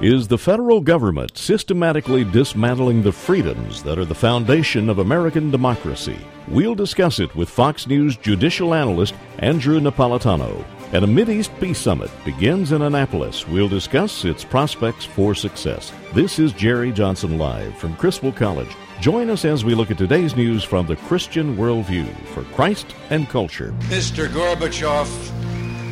Is the federal government systematically dismantling the freedoms that are the foundation of American democracy? We'll discuss it with Fox News judicial analyst Andrew Napolitano. And a Mideast Peace Summit begins in Annapolis. We'll discuss its prospects for success. This is Jerry Johnson Live from Criswell College. Join us as we look at today's news from the Christian worldview for Christ and culture. Mr. Gorbachev,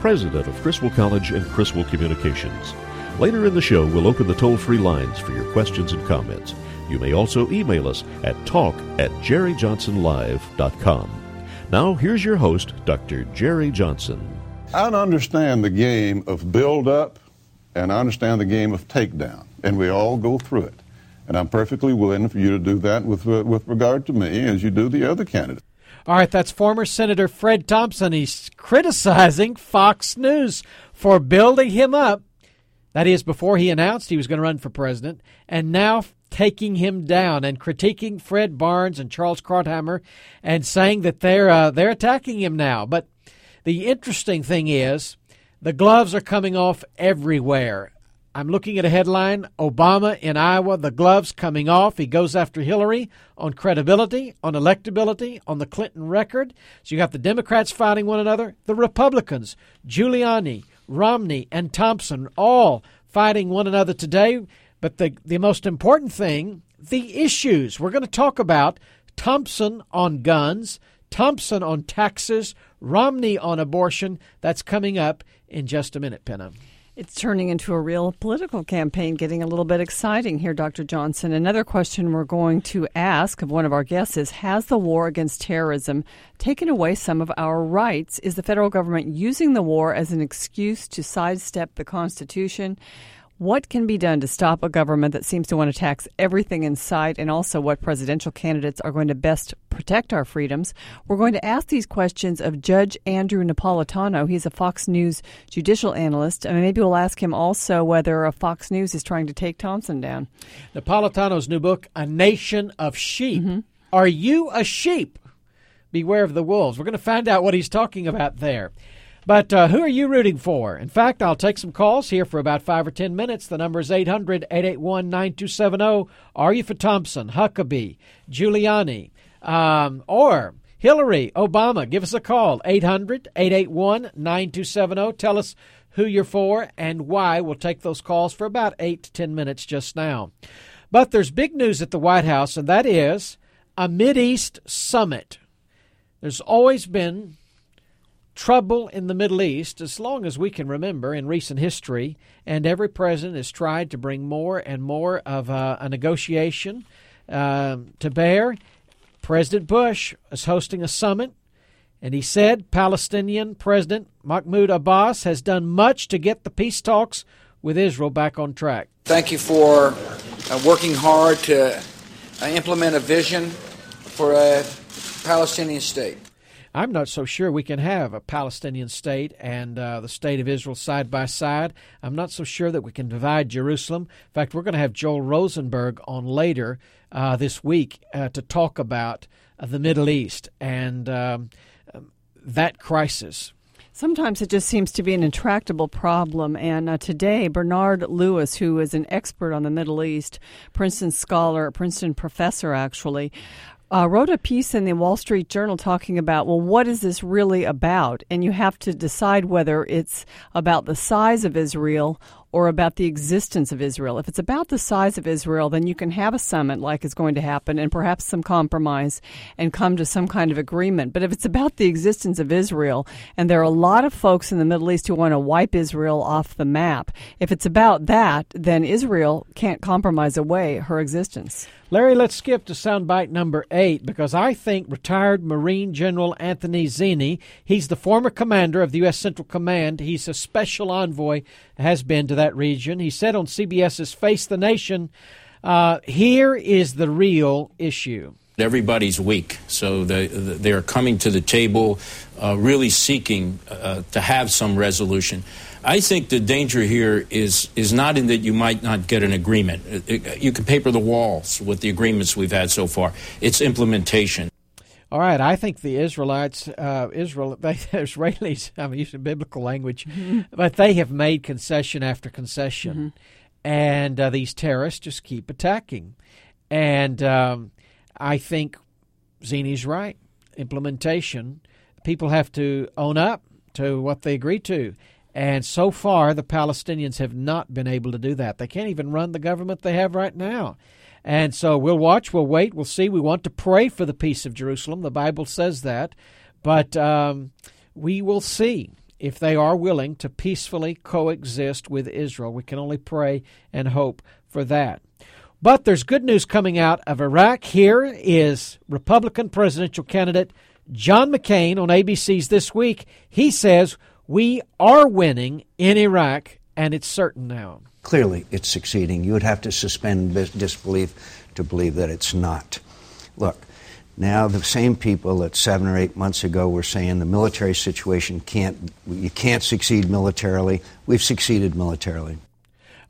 president of Criswell College and Criswell Communications. Later in the show, we'll open the toll free lines for your questions and comments. You may also email us at talk at jerryjohnsonlive.com. Now, here's your host, Dr. Jerry Johnson. I understand the game of build up and I understand the game of takedown, and we all go through it. And I'm perfectly willing for you to do that with, uh, with regard to me as you do the other candidates. All right, that's former Senator Fred Thompson. He's criticizing Fox News for building him up. That is, before he announced he was going to run for president, and now taking him down and critiquing Fred Barnes and Charles Krauthammer and saying that they're uh, they're attacking him now. But the interesting thing is the gloves are coming off everywhere. I'm looking at a headline Obama in Iowa, the gloves coming off. He goes after Hillary on credibility, on electability, on the Clinton record. So you got the Democrats fighting one another, the Republicans, Giuliani, Romney, and Thompson all fighting one another today. But the, the most important thing, the issues. We're going to talk about Thompson on guns, Thompson on taxes, Romney on abortion. That's coming up in just a minute, Penna. It's turning into a real political campaign, getting a little bit exciting here, Dr. Johnson. Another question we're going to ask of one of our guests is Has the war against terrorism taken away some of our rights? Is the federal government using the war as an excuse to sidestep the Constitution? What can be done to stop a government that seems to want to tax everything in sight, and also what presidential candidates are going to best protect our freedoms? We're going to ask these questions of Judge Andrew Napolitano. He's a Fox News judicial analyst. and maybe we'll ask him also whether Fox News is trying to take Thompson down. Napolitano's new book, A Nation of Sheep. Mm-hmm. Are you a sheep? Beware of the wolves. We're going to find out what he's talking about there. But uh, who are you rooting for? In fact, I'll take some calls here for about five or ten minutes. The number is 800 881 9270. Are you for Thompson, Huckabee, Giuliani, um, or Hillary, Obama? Give us a call, 800 881 9270. Tell us who you're for and why. We'll take those calls for about eight to ten minutes just now. But there's big news at the White House, and that is a Mideast summit. There's always been trouble in the Middle East as long as we can remember in recent history, and every president has tried to bring more and more of a, a negotiation uh, to bear. President Bush is hosting a summit, and he said Palestinian President Mahmoud Abbas has done much to get the peace talks with Israel back on track. Thank you for uh, working hard to uh, implement a vision for a Palestinian state. I'm not so sure we can have a Palestinian state and uh, the state of Israel side by side. I'm not so sure that we can divide Jerusalem. In fact, we're going to have Joel Rosenberg on later uh, this week uh, to talk about uh, the Middle East and um, that crisis. Sometimes it just seems to be an intractable problem. And uh, today, Bernard Lewis, who is an expert on the Middle East, Princeton scholar, Princeton professor actually, uh, wrote a piece in the Wall Street Journal talking about, well, what is this really about? And you have to decide whether it's about the size of Israel or about the existence of Israel. If it's about the size of Israel, then you can have a summit like is going to happen and perhaps some compromise and come to some kind of agreement. But if it's about the existence of Israel, and there are a lot of folks in the Middle East who want to wipe Israel off the map, if it's about that, then Israel can't compromise away her existence. Larry, let's skip to soundbite number eight because I think retired Marine General Anthony Zinni, he's the former commander of the U.S. Central Command. He's a special envoy, has been to that region. He said on CBS's Face the Nation, uh, here is the real issue. Everybody's weak, so they, they're coming to the table uh, really seeking uh, to have some resolution. I think the danger here is is not in that you might not get an agreement. You can paper the walls with the agreements we've had so far. It's implementation. All right, I think the Israelites, uh, Israel, they, Israelis, I'm using biblical language, mm-hmm. but they have made concession after concession, mm-hmm. and uh, these terrorists just keep attacking. And um, I think Zinni's right. Implementation, people have to own up to what they agree to. And so far, the Palestinians have not been able to do that. They can't even run the government they have right now. And so we'll watch, we'll wait, we'll see. We want to pray for the peace of Jerusalem. The Bible says that. But um, we will see if they are willing to peacefully coexist with Israel. We can only pray and hope for that. But there's good news coming out of Iraq. Here is Republican presidential candidate John McCain on ABC's This Week. He says we are winning in Iraq, and it's certain now. Clearly, it's succeeding. You would have to suspend disbelief to believe that it's not. Look, now the same people that seven or eight months ago were saying the military situation can't, you can't succeed militarily. We've succeeded militarily.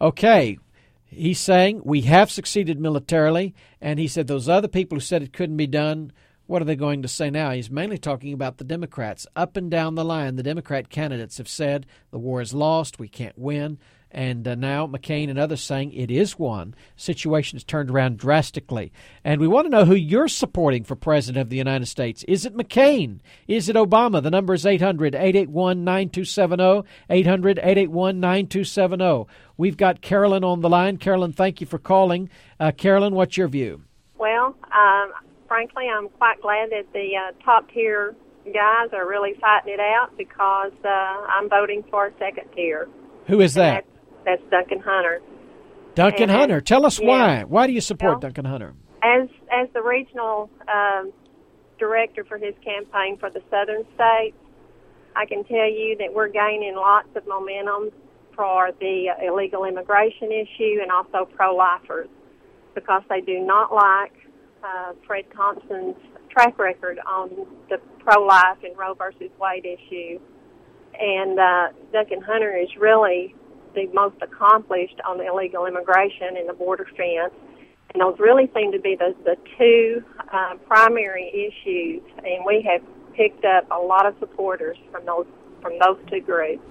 Okay, he's saying we have succeeded militarily, and he said those other people who said it couldn't be done what are they going to say now? He's mainly talking about the Democrats. Up and down the line, the Democrat candidates have said the war is lost, we can't win. And uh, now McCain and others saying it is won. Situation has turned around drastically. And we want to know who you're supporting for President of the United States. Is it McCain? Is it Obama? The number is 800 881 9270. 800 881 9270. We've got Carolyn on the line. Carolyn, thank you for calling. Uh, Carolyn, what's your view? Well, um, frankly, I'm quite glad that the uh, top tier guys are really fighting it out because uh, I'm voting for a second tier. Who is that? That's, that's, Duncan Hunter. Duncan and, Hunter. Tell us yeah. why. Why do you support well, Duncan Hunter? As as the regional um, director for his campaign for the southern states, I can tell you that we're gaining lots of momentum for the illegal immigration issue and also pro-lifers because they do not like uh, Fred Thompson's track record on the pro-life and Roe versus Wade issue. And uh, Duncan Hunter is really the most accomplished on the illegal immigration and the border fence. And those really seem to be the, the two uh, primary issues. And we have picked up a lot of supporters from those from those two groups.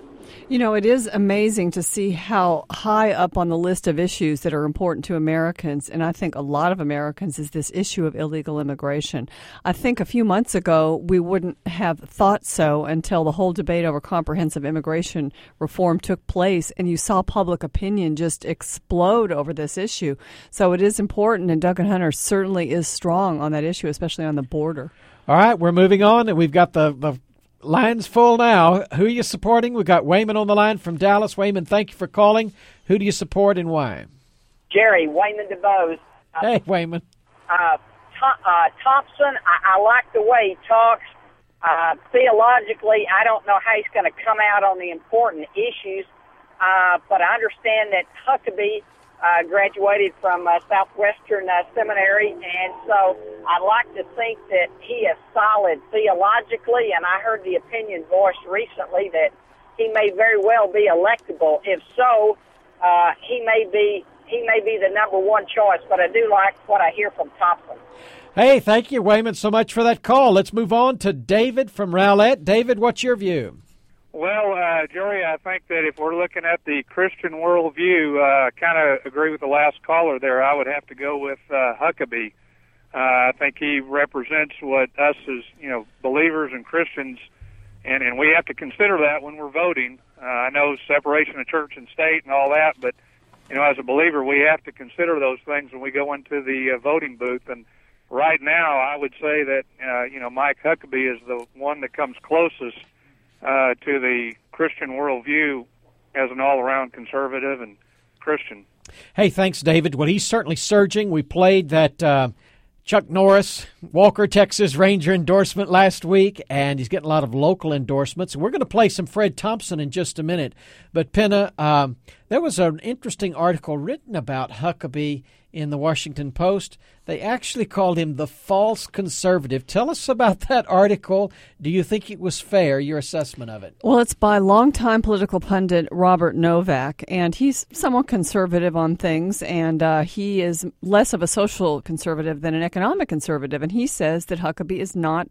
You know, it is amazing to see how high up on the list of issues that are important to Americans, and I think a lot of Americans, is this issue of illegal immigration. I think a few months ago we wouldn't have thought so until the whole debate over comprehensive immigration reform took place, and you saw public opinion just explode over this issue. So it is important, and Duncan Hunter certainly is strong on that issue, especially on the border. All right, we're moving on, and we've got the, the Line's full now. Who are you supporting? We've got Wayman on the line from Dallas. Wayman, thank you for calling. Who do you support and why? Jerry, Wayman DeVos. Uh, hey, Wayman. Uh, uh, Thompson, I, I like the way he talks. Uh, theologically, I don't know how he's going to come out on the important issues, uh, but I understand that Huckabee uh, graduated from uh, Southwestern uh, Seminary, and so I like to think that he is solid theologically. And I heard the opinion voiced recently that he may very well be electable. If so, uh, he may be he may be the number one choice. But I do like what I hear from Thompson. Hey, thank you, Wayman, so much for that call. Let's move on to David from Rowlett. David, what's your view? Well, uh, Jerry, I think that if we're looking at the Christian worldview, uh, kind of agree with the last caller there. I would have to go with uh, Huckabee. Uh, I think he represents what us as you know believers and Christians, and and we have to consider that when we're voting. Uh, I know separation of church and state and all that, but you know, as a believer, we have to consider those things when we go into the uh, voting booth. And right now, I would say that uh, you know Mike Huckabee is the one that comes closest uh, to the Christian worldview as an all-around conservative and Christian. Hey, thanks, David. Well, he's certainly surging. We played that. Uh Chuck Norris, Walker, Texas Ranger endorsement last week, and he's getting a lot of local endorsements. We're going to play some Fred Thompson in just a minute. But, Penna, um, there was an interesting article written about Huckabee in the Washington Post. They actually called him the false conservative. Tell us about that article. Do you think it was fair, your assessment of it? Well, it's by longtime political pundit Robert Novak, and he's somewhat conservative on things, and uh, he is less of a social conservative than an economic conservative. And he says that Huckabee is not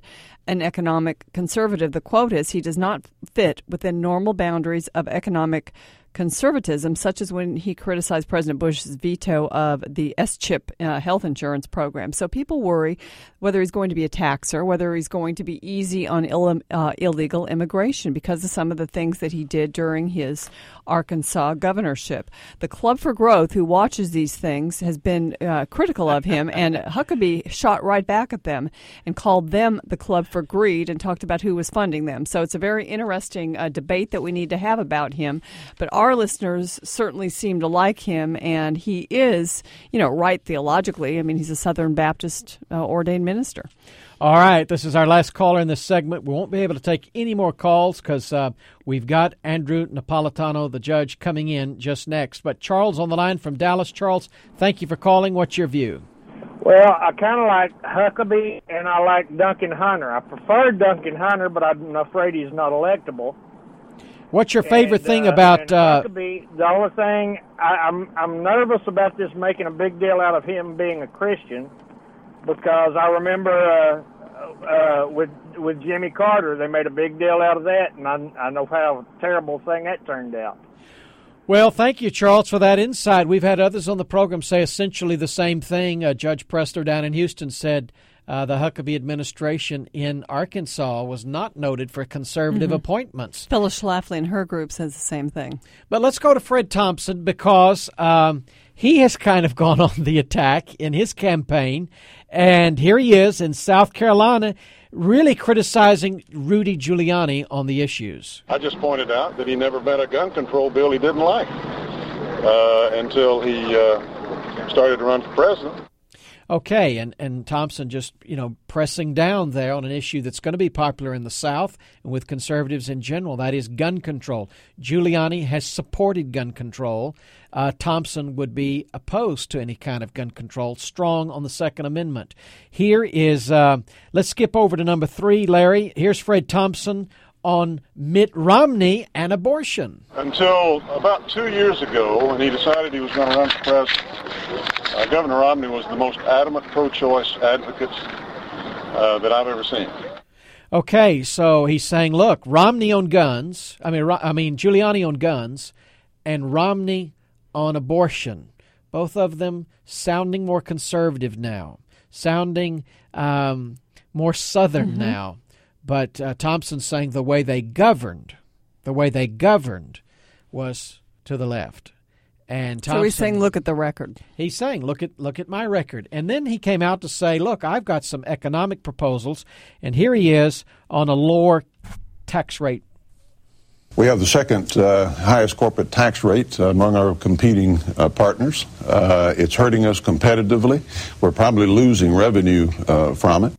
an economic conservative. The quote is he does not fit within normal boundaries of economic conservatism, such as when he criticized President Bush's veto of the S chip uh, health insurance program. So people worry whether he's going to be a taxer, whether he's going to be easy on Ill, uh, illegal immigration because of some of the things that he did during his Arkansas governorship. The Club for Growth, who watches these things, has been uh, critical of him, and Huckabee shot right back at them and called them the Club for Greed and talked about who was funding them. So it's a very interesting uh, debate that we need to have about him. But our listeners certainly seem to like him, and he is, you know, right theologically. I mean, he's a Southern Baptist uh, ordained minister. All right, this is our last caller in this segment. We won't be able to take any more calls because uh, we've got Andrew Napolitano, the judge, coming in just next. But Charles on the line from Dallas. Charles, thank you for calling. What's your view? Well, I kind of like Huckabee and I like Duncan Hunter. I prefer Duncan Hunter, but I'm afraid he's not electable. What's your favorite and, thing uh, about uh? The only thing I, I'm I'm nervous about this making a big deal out of him being a Christian because I remember uh, uh, with with Jimmy Carter, they made a big deal out of that, and I, I know how terrible thing that turned out. Well, thank you, Charles, for that insight. We've had others on the program say essentially the same thing. Uh, Judge Pressler down in Houston said uh, the Huckabee administration in Arkansas was not noted for conservative Mhm. appointments. Phyllis Schlafly and her group says the same thing. But let's go to Fred Thompson because um, he has kind of gone on the attack in his campaign. And here he is in South Carolina, really criticizing Rudy Giuliani on the issues. I just pointed out that he never met a gun control bill he didn't like uh, until he uh, started to run for president. Okay, and, and Thompson just, you know, pressing down there on an issue that's going to be popular in the South and with conservatives in general. That is gun control. Giuliani has supported gun control. Uh, Thompson would be opposed to any kind of gun control, strong on the Second Amendment. Here is, uh, let's skip over to number three, Larry. Here's Fred Thompson on Mitt Romney and abortion. Until about two years ago, when he decided he was going to run for president, uh, Governor Romney was the most adamant pro-choice advocate uh, that I've ever seen. Okay, so he's saying, look, Romney on guns. I mean, I mean Giuliani on guns, and Romney on abortion. Both of them sounding more conservative now, sounding um, more southern Mhm. now. But uh, Thompson's saying the way they governed, the way they governed, was to the left. And Thompson, so he's saying, look at the record. He's saying, look at look at my record. And then he came out to say, look, I've got some economic proposals, and here he is on a lower tax rate. We have the second uh, highest corporate tax rate uh, among our competing uh, partners. Uh, it's hurting us competitively. We're probably losing revenue uh, from it.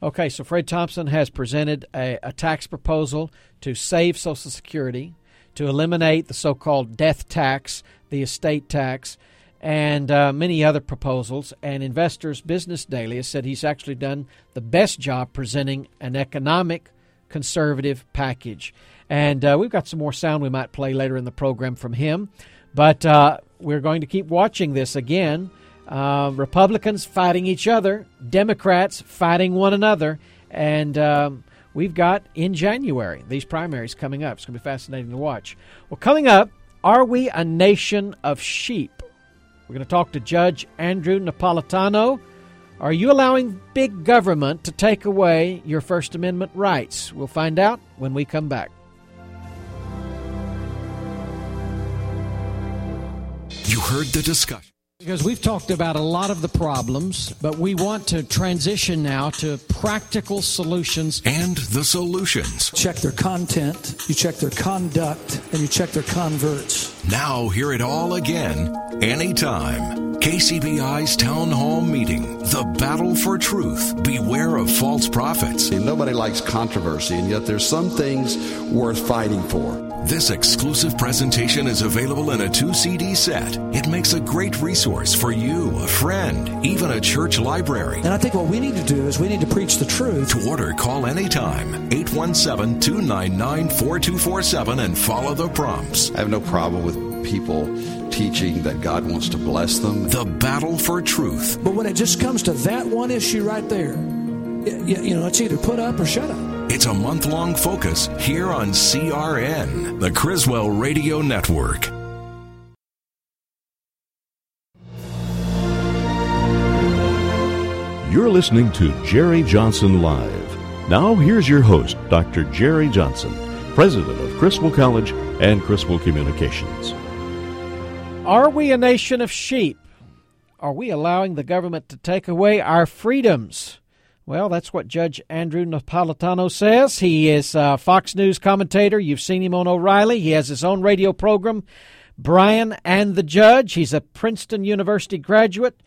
Okay, so Fred Thompson has presented a, a tax proposal to save Social Security, to eliminate the so called death tax, the estate tax, and uh, many other proposals. And Investors Business Daily has said he's actually done the best job presenting an economic conservative package. And uh, we've got some more sound we might play later in the program from him. But uh, we're going to keep watching this again. Uh, Republicans fighting each other, Democrats fighting one another, and um, we've got in January these primaries coming up. It's going to be fascinating to watch. Well, coming up, are we a nation of sheep? We're going to talk to Judge Andrew Napolitano. Are you allowing big government to take away your First Amendment rights? We'll find out when we come back. You heard the discussion. Because we've talked about a lot of the problems, but we want to transition now to practical solutions. And the solutions. Check their content, you check their conduct, and you check their converts. Now hear it all again, anytime. KCBI's Town Hall Meeting. The battle for truth. Beware of false prophets. Nobody likes controversy, and yet there's some things worth fighting for. This exclusive presentation is available in a two CD set. It makes a great resource for you, a friend, even a church library. And I think what we need to do is we need to preach the truth. To order, call anytime 817 299 4247 and follow the prompts. I have no problem with people teaching that God wants to bless them. The battle for truth. But when it just comes to that one issue right there, you, you know, it's either put up or shut up. It's a month long focus here on CRN, the Criswell Radio Network. You're listening to Jerry Johnson Live. Now, here's your host, Dr. Jerry Johnson, president of Criswell College and Criswell Communications. Are we a nation of sheep? Are we allowing the government to take away our freedoms? Well, that's what Judge Andrew Napolitano says. He is a Fox News commentator. You've seen him on O'Reilly. He has his own radio program, Brian and the Judge. He's a Princeton University graduate.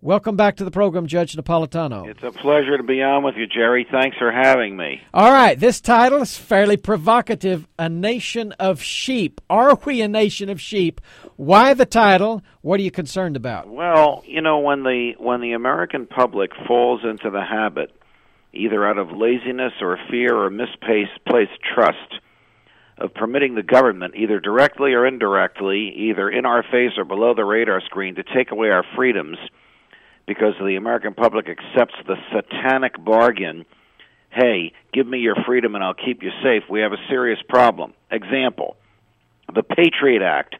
Welcome back to the program, Judge Napolitano. It's a pleasure to be on with you, Jerry. Thanks for having me. All right, this title is fairly provocative A Nation of Sheep. Are we a nation of sheep? Why the title? What are you concerned about? Well, you know, when the when the American public falls into the habit, either out of laziness or fear or misplaced trust, of permitting the government, either directly or indirectly, either in our face or below the radar screen, to take away our freedoms because the American public accepts the satanic bargain hey, give me your freedom and I'll keep you safe, we have a serious problem. Example the Patriot Act,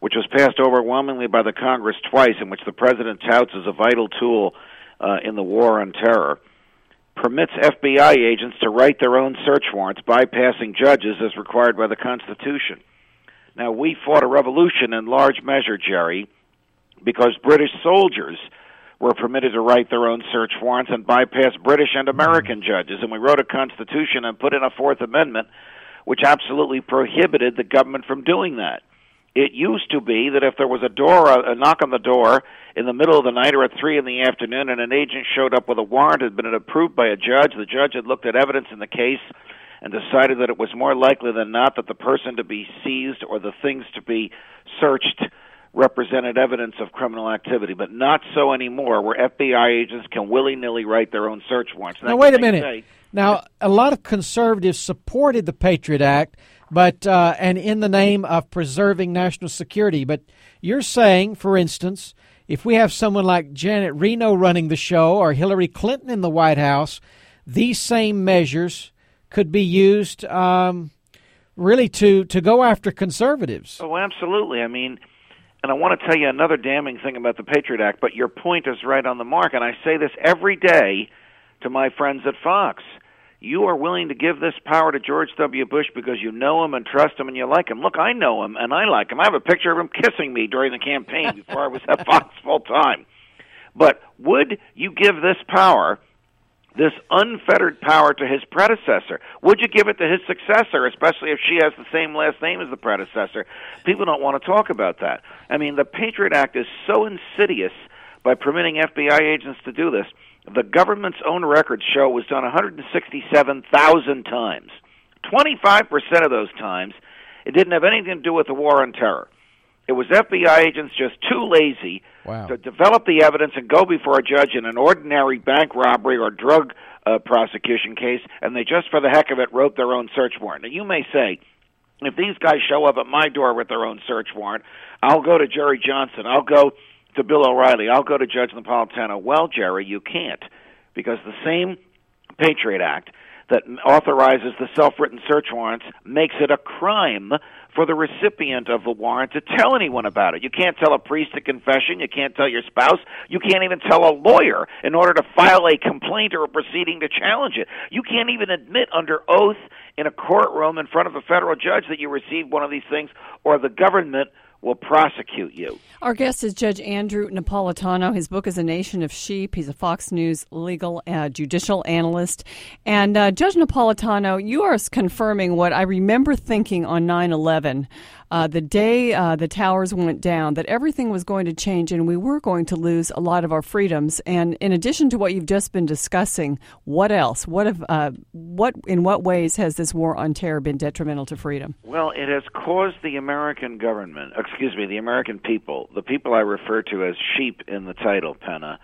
which was passed overwhelmingly by the Congress twice, in which the President touts as a vital tool uh, in the war on terror, permits FBI agents to write their own search warrants, bypassing judges as required by the Constitution. Now, we fought a revolution in large measure, Jerry, because British soldiers were permitted to write their own search warrants and bypass British and American hmm. judges. And we wrote a constitution and put in a Fourth Amendment which absolutely prohibited the government from doing that. It used to be that if there was a door, a knock on the door in the middle of the night or at three in the afternoon, and an agent showed up with a warrant had been approved by a judge, the judge had looked at evidence in the case and decided that it was more likely than not that the person to be seized or the things to be searched represented evidence of criminal activity, but not so anymore, where FBI agents can willy nilly write their own search warrants. Now, wait a minute. Say, now, a lot of conservatives supported the Patriot Act, but uh, and in the name of preserving national security. But you're saying, for instance, if we have someone like Janet Reno running the show or Hillary Clinton in the White House, these same measures could be used um, really to to go after conservatives. Oh, absolutely. I mean and I want to tell you another damning thing about the Patriot Act, but your point is right on the mark, and I say this every day to my friends at Fox. You are willing to give this power to George W. Bush because you know him and trust him and you like him. Look, I know him and I like him. I have a picture of him kissing me during the campaign before I was at Fox full time. But would you give this power this unfettered power to his predecessor? Would you give it to his successor, especially if she has the same last name as the predecessor? People don't want to talk about that. I mean, the Patriot Act is so insidious by permitting FBI agents to do this. The government's own records show it was done 167,000 times. 25% of those times, it didn't have anything to do with the war on terror. It was FBI agents just too lazy wow. to develop the evidence and go before a judge in an ordinary bank robbery or drug uh, prosecution case, and they just for the heck of it wrote their own search warrant. Now, you may say, if these guys show up at my door with their own search warrant, I'll go to Jerry Johnson. I'll go to Bill O'Reilly. I'll go to Judge Napolitano. Well, Jerry, you can't because the same Patriot Act that authorizes the self-written search warrants makes it a crime for the recipient of the warrant to tell anyone about it. You can't tell a priest a confession. You can't tell your spouse. You can't even tell a lawyer in order to file a complaint or a proceeding to challenge it. You can't even admit under oath in a courtroom in front of a federal judge that you received one of these things, or the government will prosecute you. Our guest is Judge Andrew Napolitano. His book is A Nation of Sheep. He's a Fox News legal uh, judicial analyst. And uh, Judge Napolitano, you are confirming what I remember thinking on 9 11 uh, the day uh, the towers went down that everything was going to change and we were going to lose a lot of our freedoms. And in addition to what you've just been discussing, what else? What have, uh, what in what ways has this war on terror been detrimental to freedom? Well, it has caused the American government, excuse me, the American people, the people I refer to as sheep in the title, Penna,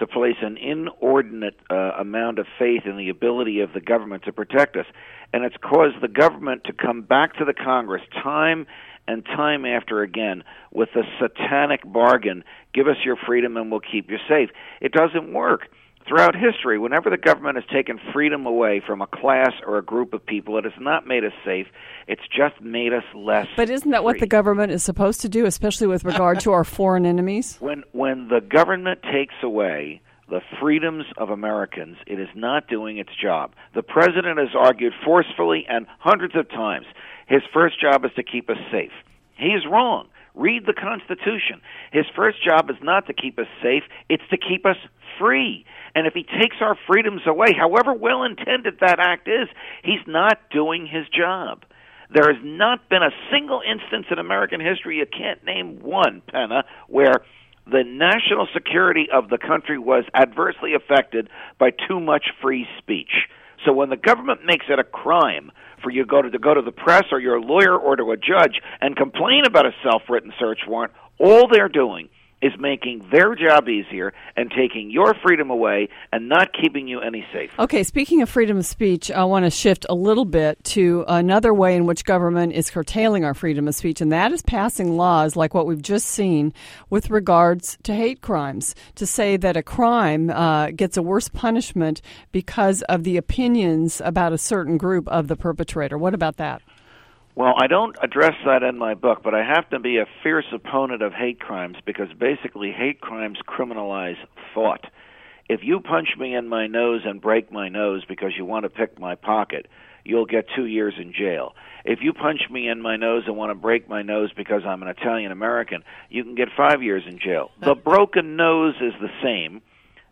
to place an inordinate uh, amount of faith in the ability of the government to protect us. And it's caused the government to come back to the Congress time and time after again with a satanic bargain give us your freedom and we'll keep you safe. It doesn't work. Throughout history, whenever the government has taken freedom away from a class or a group of people, it has not made us safe. It's just made us less. But isn't that free. what the government is supposed to do, especially with regard to our foreign enemies? When when the government takes away the freedoms of Americans, it is not doing its job. The president has argued forcefully and hundreds of times his first job is to keep us safe. He's wrong. Read the Constitution. His first job is not to keep us safe, it's to keep us free. And if he takes our freedoms away, however well intended that act is, he's not doing his job. There has not been a single instance in American history, you can't name one, Penna, where the national security of the country was adversely affected by too much free speech. So when the government makes it a crime for you go to, to go to the press or your lawyer or to a judge and complain about a self-written search warrant, all they're doing is making their job easier and taking your freedom away and not keeping you any safer. Okay, speaking of freedom of speech, I want to shift a little bit to another way in which government is curtailing our freedom of speech, and that is passing laws like what we've just seen with regards to hate crimes. To say that a crime uh, gets a worse punishment because of the opinions about a certain group of the perpetrator. What about that? Well, I don't address that in my book, but I have to be a fierce opponent of hate crimes because basically hate crimes criminalize thought. If you punch me in my nose and break my nose because you want to pick my pocket, you'll get two years in jail. If you punch me in my nose and want to break my nose because I'm an Italian American, you can get five years in jail. The broken nose is the same,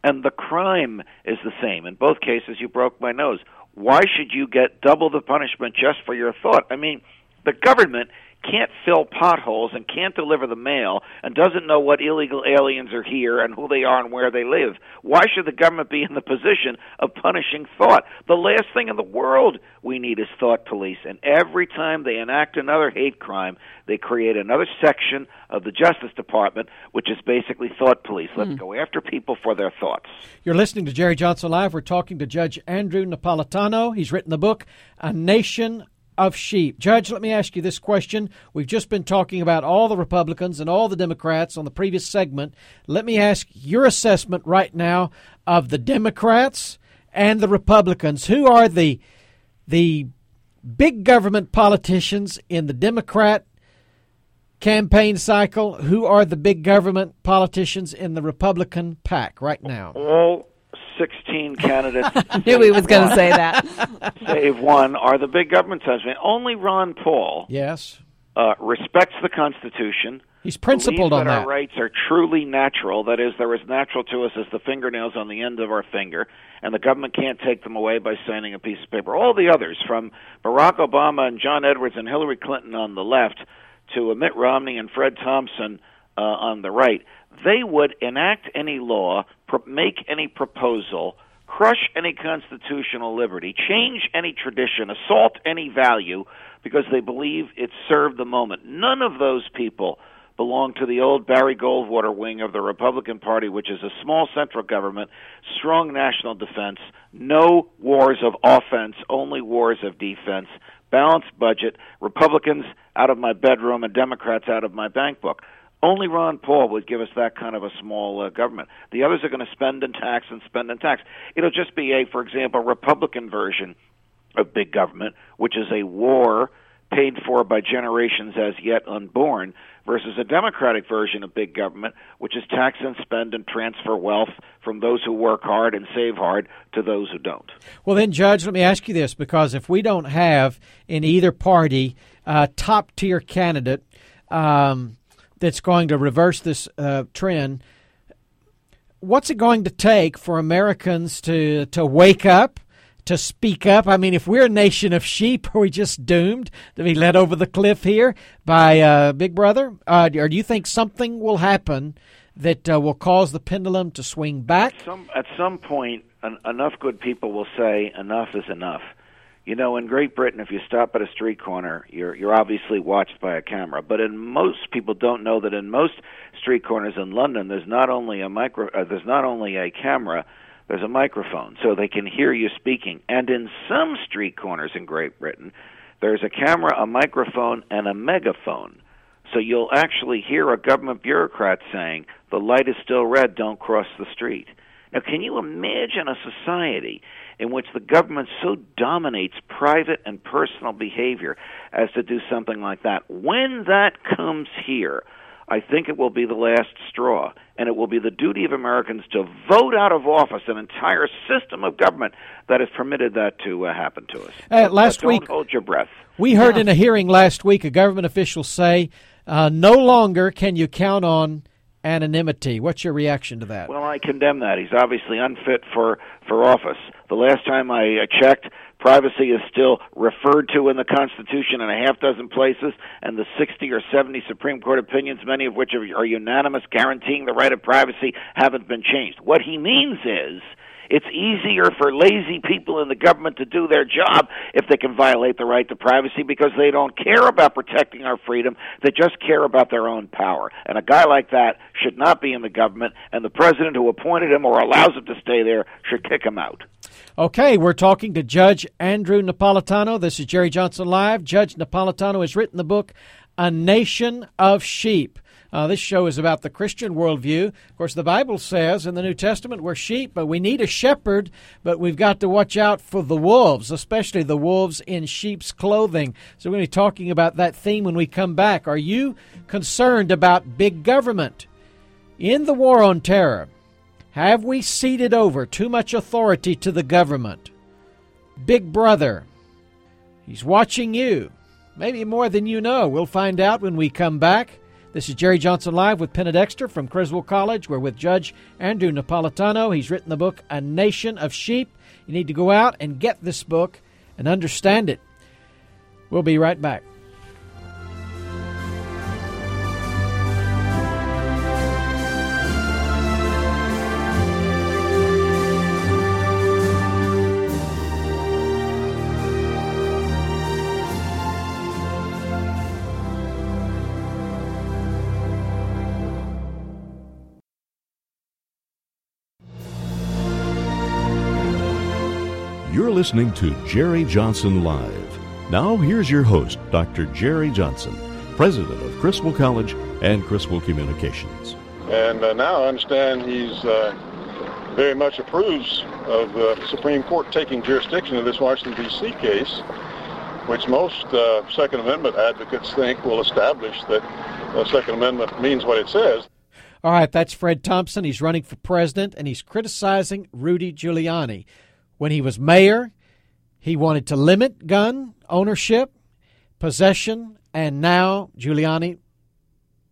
and the crime is the same. In both cases, you broke my nose why should you get double the punishment just for your thought? I mean, the government can't fill potholes and can't deliver the mail and doesn't know what illegal aliens are here and who they are and where they live. Why should the government be in the position of punishing thought? The last thing in the world we need is thought police. And every time they enact another hate crime, they create another section of the Justice Department, which is basically thought police. Let's hmm. go after people for their thoughts. You're listening to Jerry Johnson Live. We're talking to Judge Andrew Napolitano. He's written the book, A Nation of sheep. Judge, let me ask you this question. We've just been talking about all the Republicans and all the Democrats on the previous segment. Let me ask your assessment right now of the Democrats and the Republicans. Who are the the big government politicians in the Democrat campaign cycle? Who are the big government politicians in the Republican pack right now? All 16 candidates. I knew he was going to say that. save one are the big government husband. Only Ron Paul. Yes. Uh, respects the Constitution. He's principled on that. Our rights are truly natural. That is, they're as natural to us as the fingernails on the end of our finger, and the government can't take them away by signing a piece of paper. All the others, from Barack Obama and John Edwards and Hillary Clinton on the left to Mitt Romney and Fred Thompson uh, on the right, they would enact any law, make any proposal, crush any constitutional liberty, change any tradition, assault any value because they believe it served the moment. None of those people belong to the old Barry Goldwater wing of the Republican Party, which is a small central government, strong national defense, no wars of offense, only wars of defense, balanced budget, Republicans out of my bedroom and Democrats out of my bank book. Only Ron Paul would give us that kind of a small uh, government. The others are going to spend and tax and spend and tax. It'll just be a, for example, Republican version of big government, which is a war paid for by generations as yet unborn, versus a Democratic version of big government, which is tax and spend and transfer wealth from those who work hard and save hard to those who don't. Well, then, Judge, let me ask you this because if we don't have in either party a top tier candidate, um, that's going to reverse this uh, trend. What's it going to take for Americans to to wake up, to speak up? I mean, if we're a nation of sheep, are we just doomed to be led over the cliff here by uh, Big Brother? Uh, or do you think something will happen that uh, will cause the pendulum to swing back? Some, at some point, en- enough good people will say enough is enough. You know, in Great Britain, if you stop at a street corner, you're you're obviously watched by a camera. But in most people don't know that in most street corners in London, there's not only a micro, uh, there's not only a camera, there's a microphone, so they can hear you speaking. And in some street corners in Great Britain, there's a camera, a microphone, and a megaphone. So you'll actually hear a government bureaucrat saying, "The light is still red. Don't cross the street." Now, can you imagine a society in which the government so dominates private and personal behavior as to do something like that? When that comes here, I think it will be the last straw, and it will be the duty of Americans to vote out of office an entire system of government that has permitted that to uh, happen to us. Uh, last week, hold your breath. We heard in a hearing last week a government official say, uh, "No longer can you count on anonymity." What's your reaction to that? Well, I condemn that. He's obviously unfit for for office. The last time I checked, privacy is still referred to in the Constitution in a half dozen places, and the 60 or 70 Supreme Court opinions, many of which are unanimous, guaranteeing the right of privacy, haven't been changed. What he means is it's easier for lazy people in the government to do their job if they can violate the right to privacy because they don't care about protecting our freedom. They just care about their own power. And a guy like that should not be in the government, and the president who appointed him or allows him to stay there should kick him out. Okay, we're talking to Judge Andrew Napolitano. This is Jerry Johnson Live. Judge Napolitano has written the book, A Nation of Sheep. Uh, this show is about the Christian worldview. Of course, the Bible says in the New Testament we're sheep, but we need a shepherd, but we've got to watch out for the wolves, especially the wolves in sheep's clothing. So we're going to be talking about that theme when we come back. Are you concerned about big government? In the war on terror, have we ceded over too much authority to the government? Big Brother, he's watching you, maybe more than you know. We'll find out when we come back. This is Jerry Johnson Live with Penna Dexter from Criswell College. We're with Judge Andrew Napolitano. He's written the book, A Nation of Sheep. You need to go out and get this book and understand it. We'll be right back. Listening to Jerry Johnson Live. Now, here's your host, Dr. Jerry Johnson, president of Criswell College and Criswell Communications. And uh, now I understand he's uh, very much approves of the Supreme Court taking jurisdiction of this Washington, D.C. case, which most uh, Second Amendment advocates think will establish that the Second Amendment means what it says. All right, that's Fred Thompson. He's running for president, and he's criticizing Rudy Giuliani. When he was mayor, he wanted to limit gun ownership, possession, and now Giuliani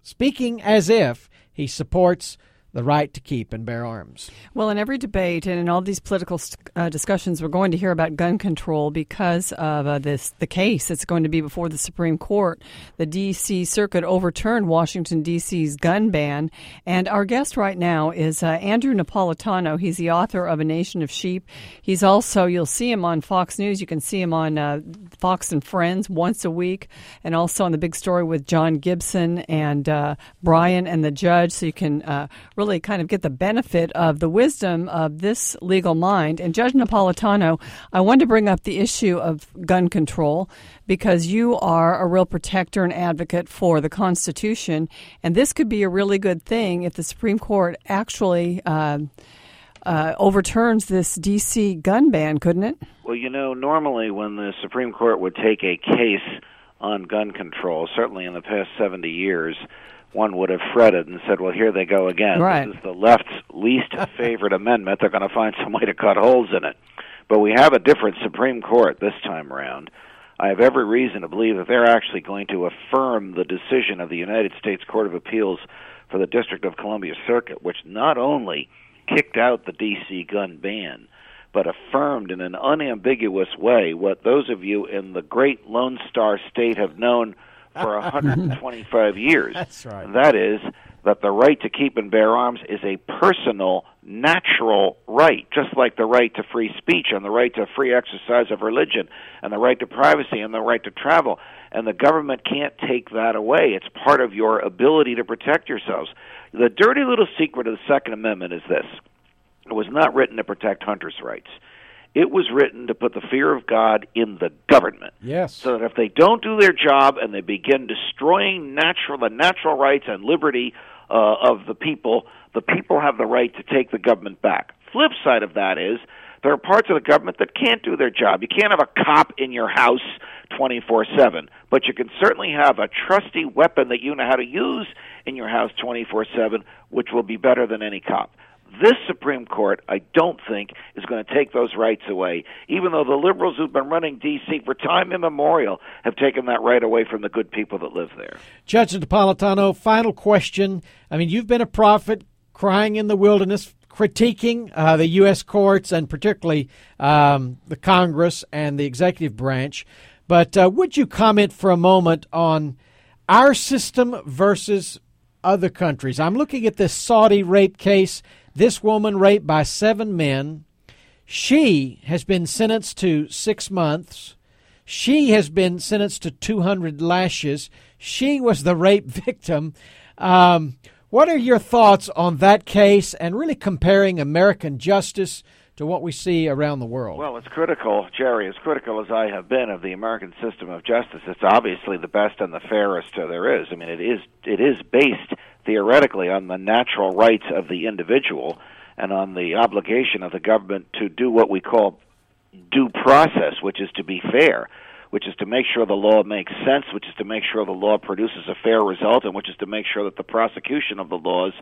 speaking as if he supports the right to keep and bear arms. Well, in every debate and in all these political uh, discussions, we're going to hear about gun control because of uh, this the case that's going to be before the Supreme Court. The D.C. Circuit overturned Washington D.C.'s gun ban, and our guest right now is uh, Andrew Napolitano. He's the author of A Nation of Sheep. He's also you'll see him on Fox News. You can see him on uh, Fox and Friends once a week, and also on the big story with John Gibson and uh, Brian and the judge. So you can uh, really really kind of get the benefit of the wisdom of this legal mind. And Judge Napolitano, I wanted to bring up the issue of gun control because you are a real protector and advocate for the Constitution. And this could be a really good thing if the Supreme Court actually. Uh, uh, overturns this D.C. gun ban, couldn't it? Well, you know, normally when the Supreme Court would take a case on gun control, certainly in the past 70 years, one would have fretted and said, "Well, here they go again. Right. This is the left's least favorite amendment. They're going to find some way to cut holes in it." But we have a different Supreme Court this time around. I have every reason to believe that they're actually going to affirm the decision of the United States Court of Appeals for the District of Columbia Circuit, which not only kicked out the D.C. gun ban, but affirmed in an unambiguous way what those of you in the great Lone Star State have known for 125 years. That's right. And that is that the right to keep and bear arms is a personal, natural right, just like the right to free speech and the right to free exercise of religion and the right to privacy and the right to travel. And the government can't take that away. It's part of your ability to protect yourselves. The dirty little secret of the Second Amendment is this it was not written to protect hunters' rights. It was written to put the fear of God in the government. Yes. So that if they don't do their job and they begin destroying natural the natural rights and liberty uh, of the people, the people have the right to take the government back. Flip side of that is there are parts of the government that can't do their job. You can't have a cop in your house 24/7, but you can certainly have a trusty weapon that you know how to use in your house 24/7, which will be better than any cop. This Supreme Court, I don't think, is going to take those rights away, even though the liberals who've been running D.C. for time immemorial have taken that right away from the good people that live there. Judge Napolitano, final question. I mean, you've been a prophet crying in the wilderness, critiquing uh, the U.S. courts and particularly um, the Congress and the executive branch. But uh, would you comment for a moment on our system versus other countries? I'm looking at this Saudi rape case. This woman raped by seven men. She has been sentenced to six months. She has been sentenced to 200 lashes. She was the rape victim. Um, what are your thoughts on that case and really comparing American justice to what we see around the world? Well, it's critical, Jerry, as critical as I have been of the American system of justice. It's obviously the best and the fairest there is. I mean, it is it is based theoretically on the natural rights of the individual and on the obligation of the government to do what we call due process, which is to be fair, which is to make sure the law makes sense, which is to make sure the law produces a fair result, and which is to make sure that the prosecution of the laws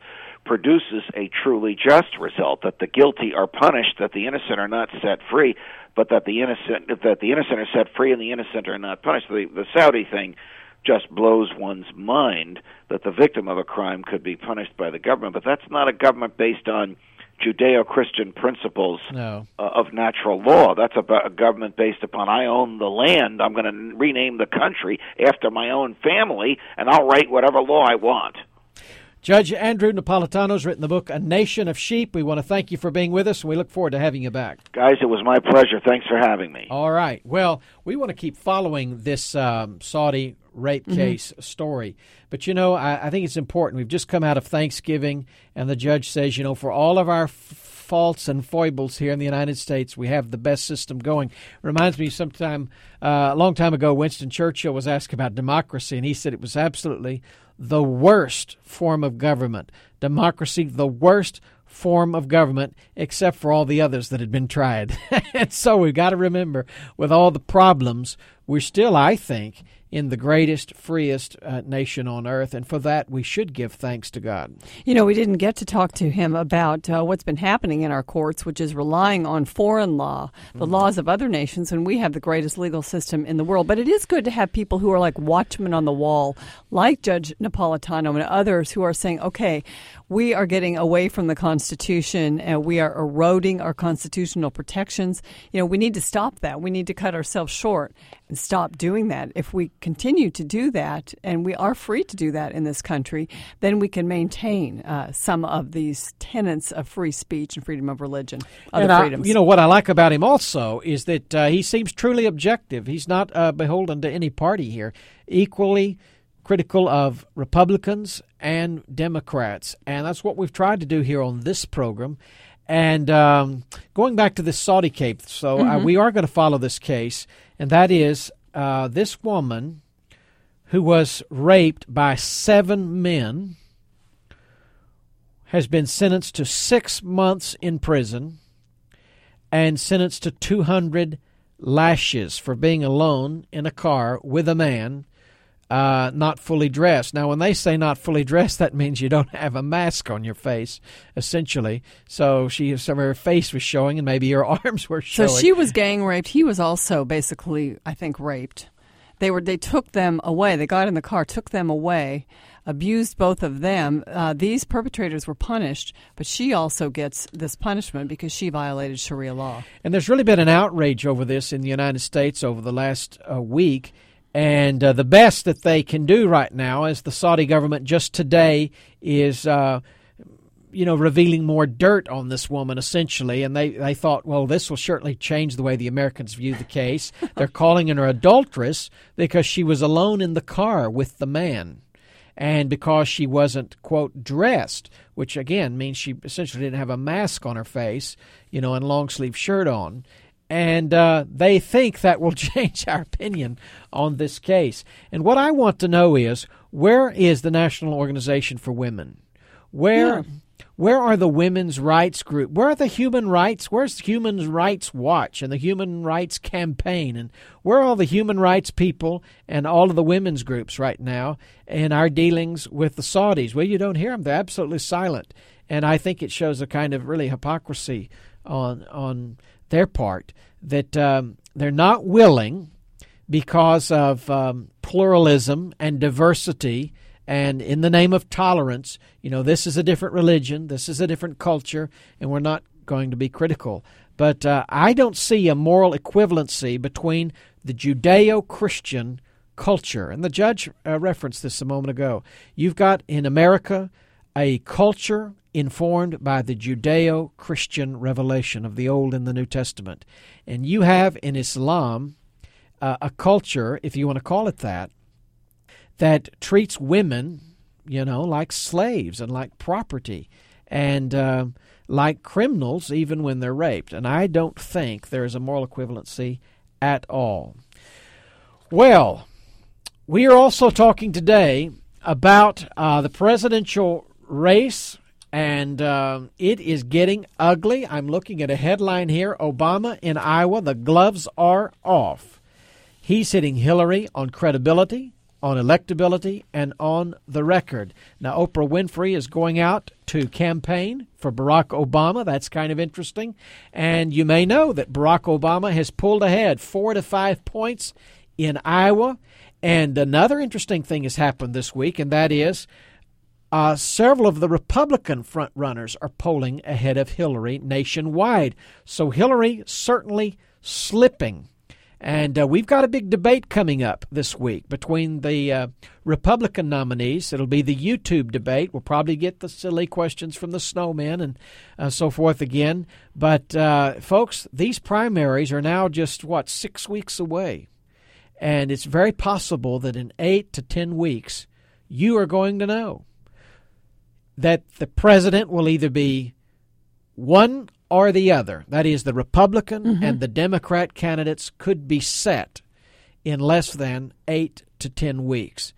produces a truly just result, that the guilty are punished, that the innocent are not set free, but that the innocent that the innocent are set free and the innocent are not punished. The, the Saudi thing just blows one's mind that the victim of a crime could be punished by the government, but that's not a government based on Judeo-Christian principles no. uh, of natural law. That's a, a government based upon I own the land. I'm going to rename the country after my own family, and I'll write whatever law I want. Judge Andrew Napolitano's written the book A Nation of Sheep. We want to thank you for being with us, and we look forward to having you back. Guys, it was my pleasure. Thanks for having me. All right. Well, we want to keep following this um, Saudi rape case mm-hmm. story. But, you know, I, I, think it's important. We've just come out of Thanksgiving, and the judge says, you know, for all of our f- faults and foibles here in the United States, we have the best system going. Reminds me sometime, uh, a long time ago, Winston Churchill was asked about democracy, and he said it was absolutely the worst form of government. Democracy, the worst form of government, except for all the others that had been tried. and so we've got to remember, with all the problems, we're still, I think, in the greatest, freest uh, nation on earth. And for that, we should give thanks to God. You know, we didn't get to talk to him about uh, what's been happening in our courts, which is relying on foreign law, the mm laws of other nations, and we have the greatest legal system in the world. But it is good to have people who are like watchmen on the wall, like Judge Napolitano and others who are saying, okay, we are getting away from the Constitution and we are eroding our constitutional protections. You know, we need to stop that. We need to cut ourselves short and stop doing that. If we continue to do that, and we are free to do that in this country, then we can maintain uh, some of these tenets of free speech and freedom of religion, other and freedoms. I, you know, what I like about him also is that uh, he seems truly objective. He's not uh, beholden to any party here. Equally critical of Republicans and Democrats. And that's what we've tried to do here on this program. And um, going back to the Saudi case, so uh, mm-hmm. uh, we are going to follow this case, and that is uh, this woman who was raped by seven men has been sentenced to six months in prison and sentenced to 200 lashes for being alone in a car with a man uh, not fully dressed. Now, when they say not fully dressed, that means you don't have a mask on your face, essentially. So she, some of her face was showing, and maybe her arms were showing. So she was gang raped. He was also basically, I think, raped. They were. They took them away. They got in the car, took them away, abused both of them. Uh, these perpetrators were punished, but she also gets this punishment because she violated Sharia law. And there's really been an outrage over this in the United States over the last uh, week. And uh, the best that they can do right now is the Saudi government just today is, uh, you know, revealing more dirt on this woman, essentially. And they, they thought, well, this will certainly change the way the Americans view the case. They're calling her adulteress because she was alone in the car with the man. And because she wasn't, quote, dressed, which again means she essentially didn't have a mask on her face, you know, and long sleeve shirt on and uh, they think that will change our opinion on this case. And what I want to know is where is the National Organization for Women? Where yeah. where are the women's rights group? Where are the human rights? Where's the Human Rights Watch and the Human Rights Campaign? And where are all the human rights people and all of the women's groups right now in our dealings with the Saudis? Well, you don't hear them. They're absolutely silent. And I think it shows a kind of really hypocrisy on on their part that um, they're not willing because of um, pluralism and diversity and in the name of tolerance you know this is a different religion this is a different culture and we're not going to be critical. But uh, i don't see a moral equivalency between the judeo-christian culture. And the judge uh, referenced this a moment ago. You've got in america a culture informed by the Judeo Christian revelation of the Old and the New Testament. And you have in Islam uh, a culture, if you want to call it that, that treats women, you know, like slaves and like property and uh, like criminals even when they're raped. And I don't think there is a moral equivalency at all. Well, we are also talking today about uh, the presidential race and uh, it is getting ugly. I'm looking at a headline here Obama in Iowa, the gloves are off. He's hitting Hillary on credibility, on electability, and on the record. Now, Oprah Winfrey is going out to campaign for Barack Obama. That's kind of interesting. And you may know that Barack Obama has pulled ahead four to five points in Iowa. And another interesting thing has happened this week, and that is uh, several of the Republican frontrunners are polling ahead of Hillary nationwide. So Hillary certainly slipping. And uh, we've got a big debate coming up this week between the uh, Republican nominees. It'll be the YouTube debate. We'll probably get the silly questions from the snowmen and uh, so forth again. But, uh, folks, these primaries are now just, what, six weeks away. And it's very possible that in eight to ten weeks, you are going to know that the president will either be one or the other. That is, the Republican mm-hmm. and the Democrat candidates could be set in less than eight to ten weeks.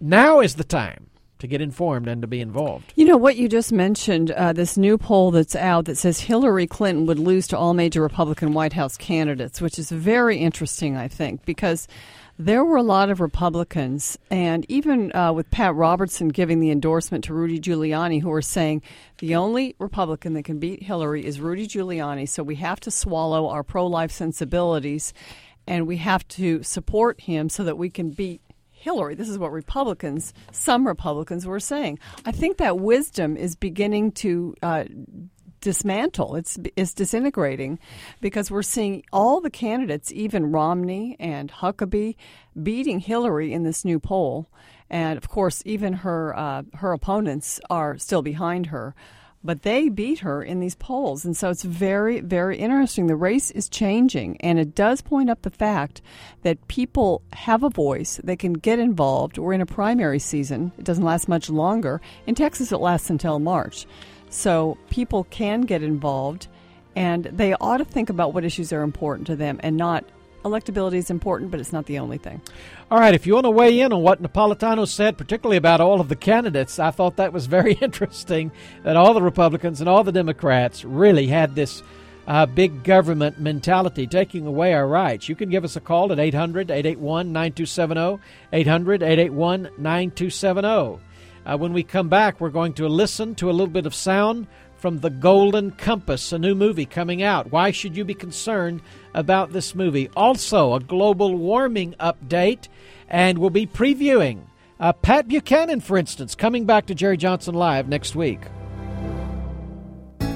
Now is the time to get informed and to be involved. You know what you just mentioned, uh, this new poll that's out that says Hillary Clinton would lose to all major Republican White House candidates, which is very interesting, I think, because there were a lot of Republicans, and even uh, with Pat Robertson giving the endorsement to Rudy Giuliani, who were saying the only Republican that can beat Hillary is Rudy Giuliani, so we have to swallow our pro life sensibilities and we have to support him so that we can beat Hillary. This is what Republicans, some Republicans, were saying. I think that wisdom is beginning to uh, dismantle. It's it's disintegrating because we're seeing all the candidates, even Romney and Huckabee, beating Hillary in this new poll, and of course, even her uh, her opponents are still behind her. But they beat her in these polls. And so it's very, very interesting. The race is changing, and it does point up the fact that people have a voice. They can get involved. We're in a primary season, it doesn't last much longer. In Texas, it lasts until March. So people can get involved and they ought to think about what issues are important to them and not electability is important, but it's not the only thing. All right, if you want to weigh in on what Napolitano said, particularly about all of the candidates, I thought that was very interesting that all the Republicans and all the Democrats really had this uh, big government mentality, taking away our rights. You can give us a call at 800 881 9270. 800 881 9270. Uh, when we come back, we're going to listen to a little bit of sound from The Golden Compass, a new movie coming out. Why should you be concerned about this movie? Also, a global warming update, and we'll be previewing uh, Pat Buchanan, for instance, coming back to Jerry Johnson Live next week.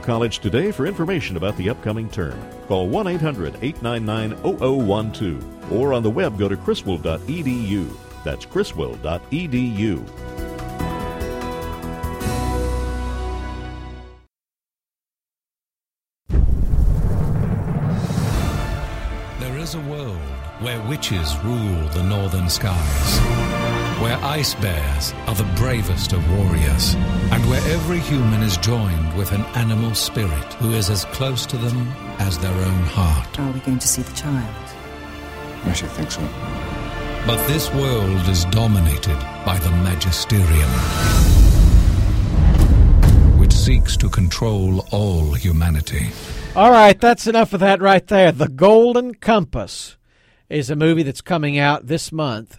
College today for information about the upcoming term. Call 1 800 899 0012 or on the web go to criswell.edu. That's criswell.edu. There is a world where witches rule the northern skies, where ice bears are the bravest of warriors, and where every human is joined with an animal spirit who is as close to them as their own heart. Are we going to see the child? I should think so. But this world is dominated by the Magisterium, which seeks to control all humanity. All right, that's enough of that right there. The Golden Compass is a movie that's coming out this month.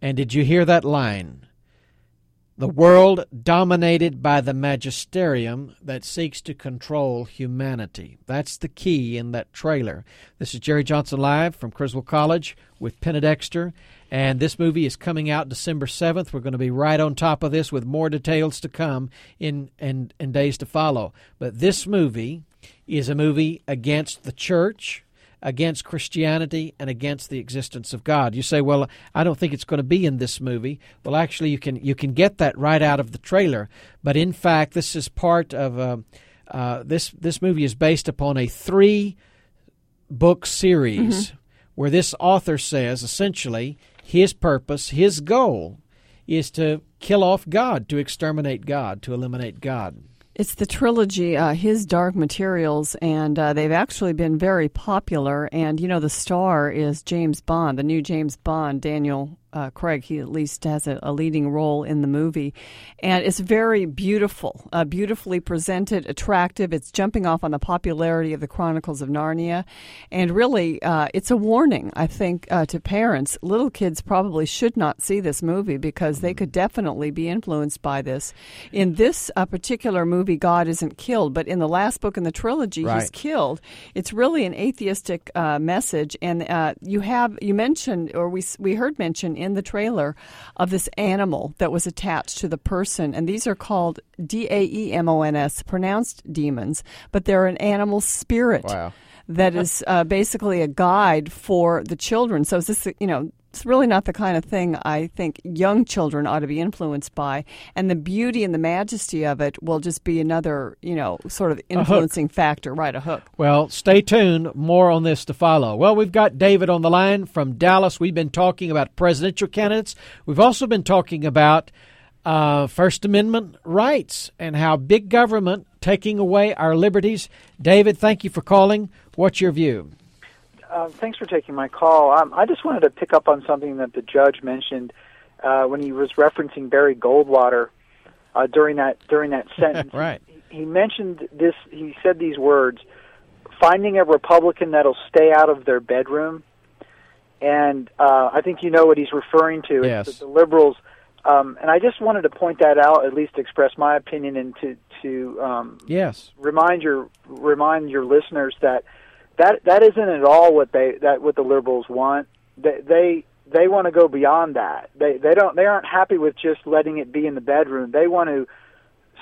And did you hear that line? The world dominated by the magisterium that seeks to control humanity. That's the key in that trailer. This is Jerry Johnson Live from Criswell College with Penna Dexter. And this movie is coming out December 7th. We're going to be right on top of this with more details to come in, in, in days to follow. But this movie is a movie against the church, against Christianity, and against the existence of God. You say, "Well, I don't think it's going to be in this movie." Well, actually, you can you can get that right out of the trailer. But in fact, this is part of uh, uh, this this movie is based upon a three book series Mm-hmm. where this author says essentially his purpose, his goal, is to kill off God, to exterminate God, to eliminate God. It's the trilogy, uh, His Dark Materials, and uh, they've actually been very popular. And, you know, the star is James Bond, the new James Bond, Daniel uh, Craig. He at least has a, a leading role in the movie. And it's very beautiful, uh, beautifully presented, attractive. It's jumping off on the popularity of the Chronicles of Narnia. And really, uh, it's a warning, I think, uh, to parents. Little kids probably should not see this movie because they could definitely be influenced by this. In this uh, particular movie, God isn't killed, but in the last book in the trilogy, he's killed. It's really an atheistic uh, message, and uh, you have you mentioned, or we we heard mention in the trailer of this animal that was attached to the person, and these are called D A E M O N S, pronounced demons, but they're an animal spirit Wow. that is uh, basically a guide for the children. So is this, you know, it's really not the kind of thing I think young children ought to be influenced by. And the beauty and the majesty of it will just be another, you know, sort of influencing factor, right? A hook. Well, stay tuned. More on this to follow. Well, we've got David on the line from Dallas. We've been talking about presidential candidates. We've also been talking about uh, First Amendment rights and how big government taking away our liberties. David, thank you for calling. What's your view? Uh, thanks for taking my call. Um, I just wanted to pick up on something that the judge mentioned uh, when he was referencing Barry Goldwater uh, during that during that sentence. right. He mentioned this. He said these words: "Finding a Republican that'll stay out of their bedroom." And uh, I think you know what he's referring to. It's Yes. the liberals. Um, and I just wanted to point that out, at least express my opinion, and to to um, Yes. remind your remind your listeners that that that isn't at all what they that what the liberals want. They they they want to go beyond that. They they don't they aren't happy with just letting it be in the bedroom. They want to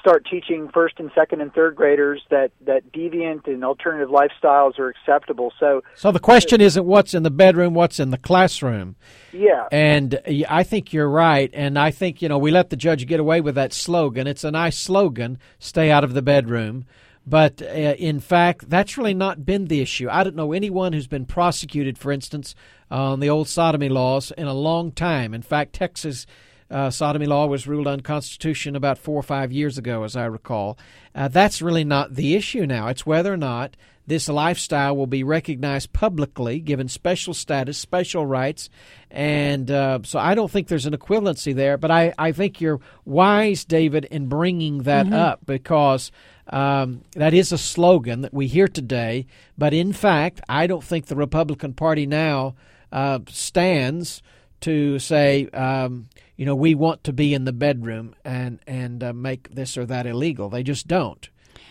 start teaching first and second and third graders that that deviant and alternative lifestyles are acceptable. So, So the question isn't what's in the bedroom, what's in the classroom. yeah, And I think you're right. And I think, you know, we let the judge get away with that slogan. It's a nice slogan stay out of the bedroom. But uh, in fact, that's really not been the issue. I don't know anyone who's been prosecuted, for instance, on the old sodomy laws in a long time. In fact, Texas uh, sodomy law was ruled unconstitutional about four or five years ago, as I recall. Uh, that's really not the issue now. It's whether or not this lifestyle will be recognized publicly, given special status, special rights. And uh, so I don't think there's an equivalency there, but I, I think you're wise, David, in bringing that Mhm. up because um, that is a slogan that we hear today. But in fact, I don't think the Republican Party now uh, stands to say, um, you know, we want to be in the bedroom and and uh, make this or that illegal. They just don't.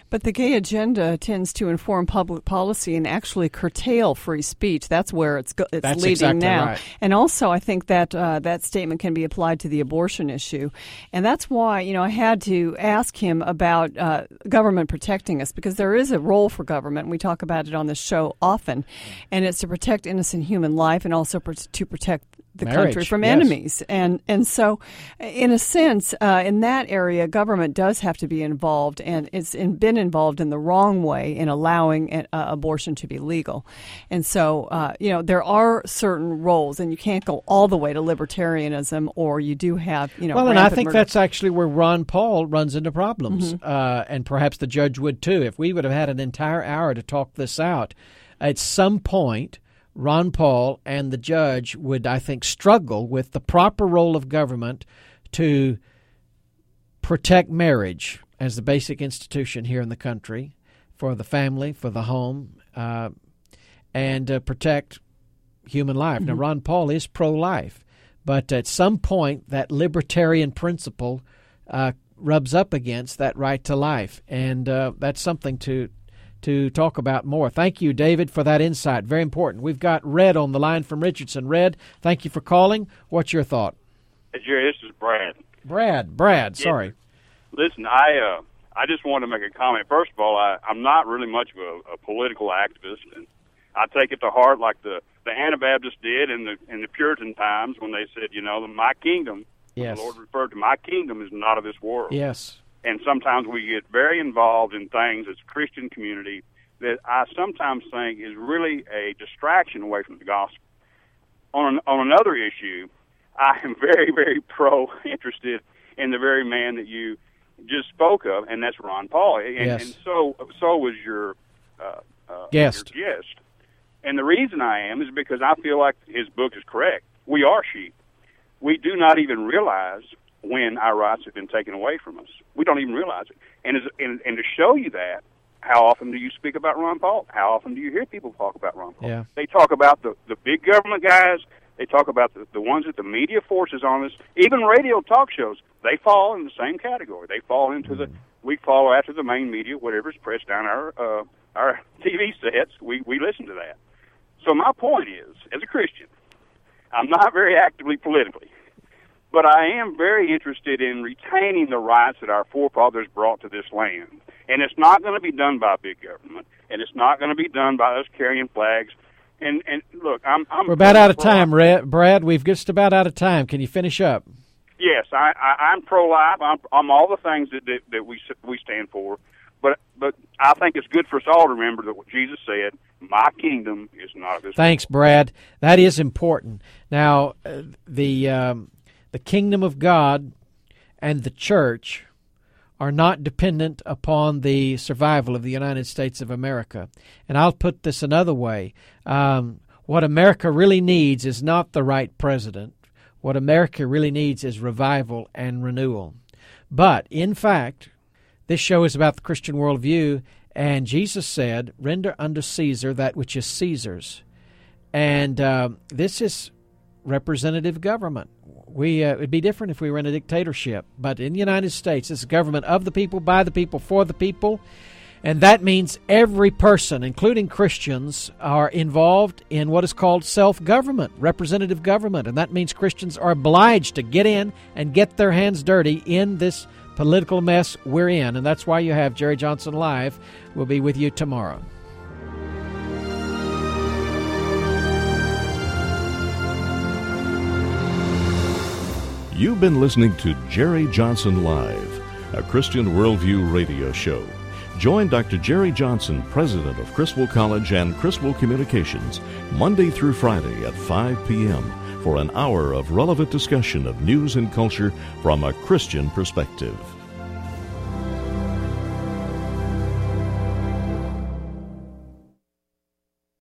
But the gay agenda tends to inform public policy and actually curtail free speech. That's where it's go- it's That's leading exactly now. right. And also, I think that uh, that statement can be applied to the abortion issue, and that's why you know I had to ask him about uh, government protecting us because there is a role for government. We talk about it on this show often, and it's to protect innocent human life and also pr- to protect the country from yes. enemies and and so in a sense uh, in that area government does have to be involved and it's in, been involved in the wrong way in allowing uh, abortion to be legal and so uh, you know there are certain roles and you can't go all the way to libertarianism or you do have you know well, and I think murder. that's actually where Ron Paul runs into problems, Mhm. uh, and perhaps the judge would too. If we would have had an entire hour to talk this out, at some point, Ron Paul and the judge would, I think, struggle with the proper role of government to protect marriage as the basic institution here in the country for the family, for the home, uh, and uh, protect human life. Now, Mhm. Ron Paul is pro life, but at some point, that libertarian principle uh, rubs up against that right to life. And uh, that's something to. To talk about more. Thank you, David, for that insight. Very important. We've got Red on the line from Richardson. Red, thank you for calling. What's your thought? Hey, Jerry, this is Brad. Brad, Brad, Yes. sorry. Listen, I uh, I just wanted to make a comment. First of all, I, I'm not really much of a, a political activist, and I take it to heart like the the Anabaptists did in the in the Puritan times when they said, you know, my kingdom. Yes. The Lord referred to my kingdom is not of this world. Yes. And sometimes we get very involved in things as a Christian community that I sometimes think is really a distraction away from the gospel. On on another issue, I am very very pro interested in the very man that you just spoke of, and that's Ron Paul. And, Yes. and so so was your uh, uh, Guest. Your guest. And the reason I am is because I feel like his book is correct. We are sheep. We do not even realize when our rights have been taken away from us. We don't even realize it. And as, and, and to show you that, how often do you speak about Ron Paul? How often do you hear people talk about Ron Paul? Yeah. They talk about the, the big government guys. They talk about the, the ones that the media forces on us. Even radio talk shows, they fall in the same category. They fall into the we follow after the main media, whatever's pressed down our uh, our TV sets. We we listen to that. So my point is, as a Christian, I'm not very actively politically, but I am very interested in retaining the rights that our forefathers brought to this land. And it's not going to be done by big government, and it's not going to be done by us carrying flags. And and look, I'm I'm We're about out of time, Red, Brad. We've just about out of time. Can you finish up? Yes, I, I I'm pro life. I'm I'm all the things that, that that we we stand for. But but I think it's good for us all to remember that what Jesus said, "My kingdom is not of this." Thanks, Brad. That is important. Now, uh, the um, the kingdom of God and the church are not dependent upon the survival of the United States of America. And I'll put this another way: um, what America really needs is not the right president. What America really needs is revival and renewal. But in fact, this show is about the Christian worldview, and Jesus said, Render unto Caesar that which is Caesar's. And uh, this is representative government. We uh, it'd be different if we were in a dictatorship, but in the United States, it's a government of the people, by the people, for the people, and that means every person, including Christians, are involved in what is called self-government, representative government, and that means Christians are obliged to get in and get their hands dirty in this political mess we're in. And that's why you have Jerry Johnson Live. We'll be with you tomorrow. You've been listening to Jerry Johnson Live, a Christian Worldview radio show. Join Dr. Jerry Johnson, president of Criswell College and Criswell Communications, Monday through Friday at 5 p.m. for an hour of relevant discussion of news and culture from a Christian perspective.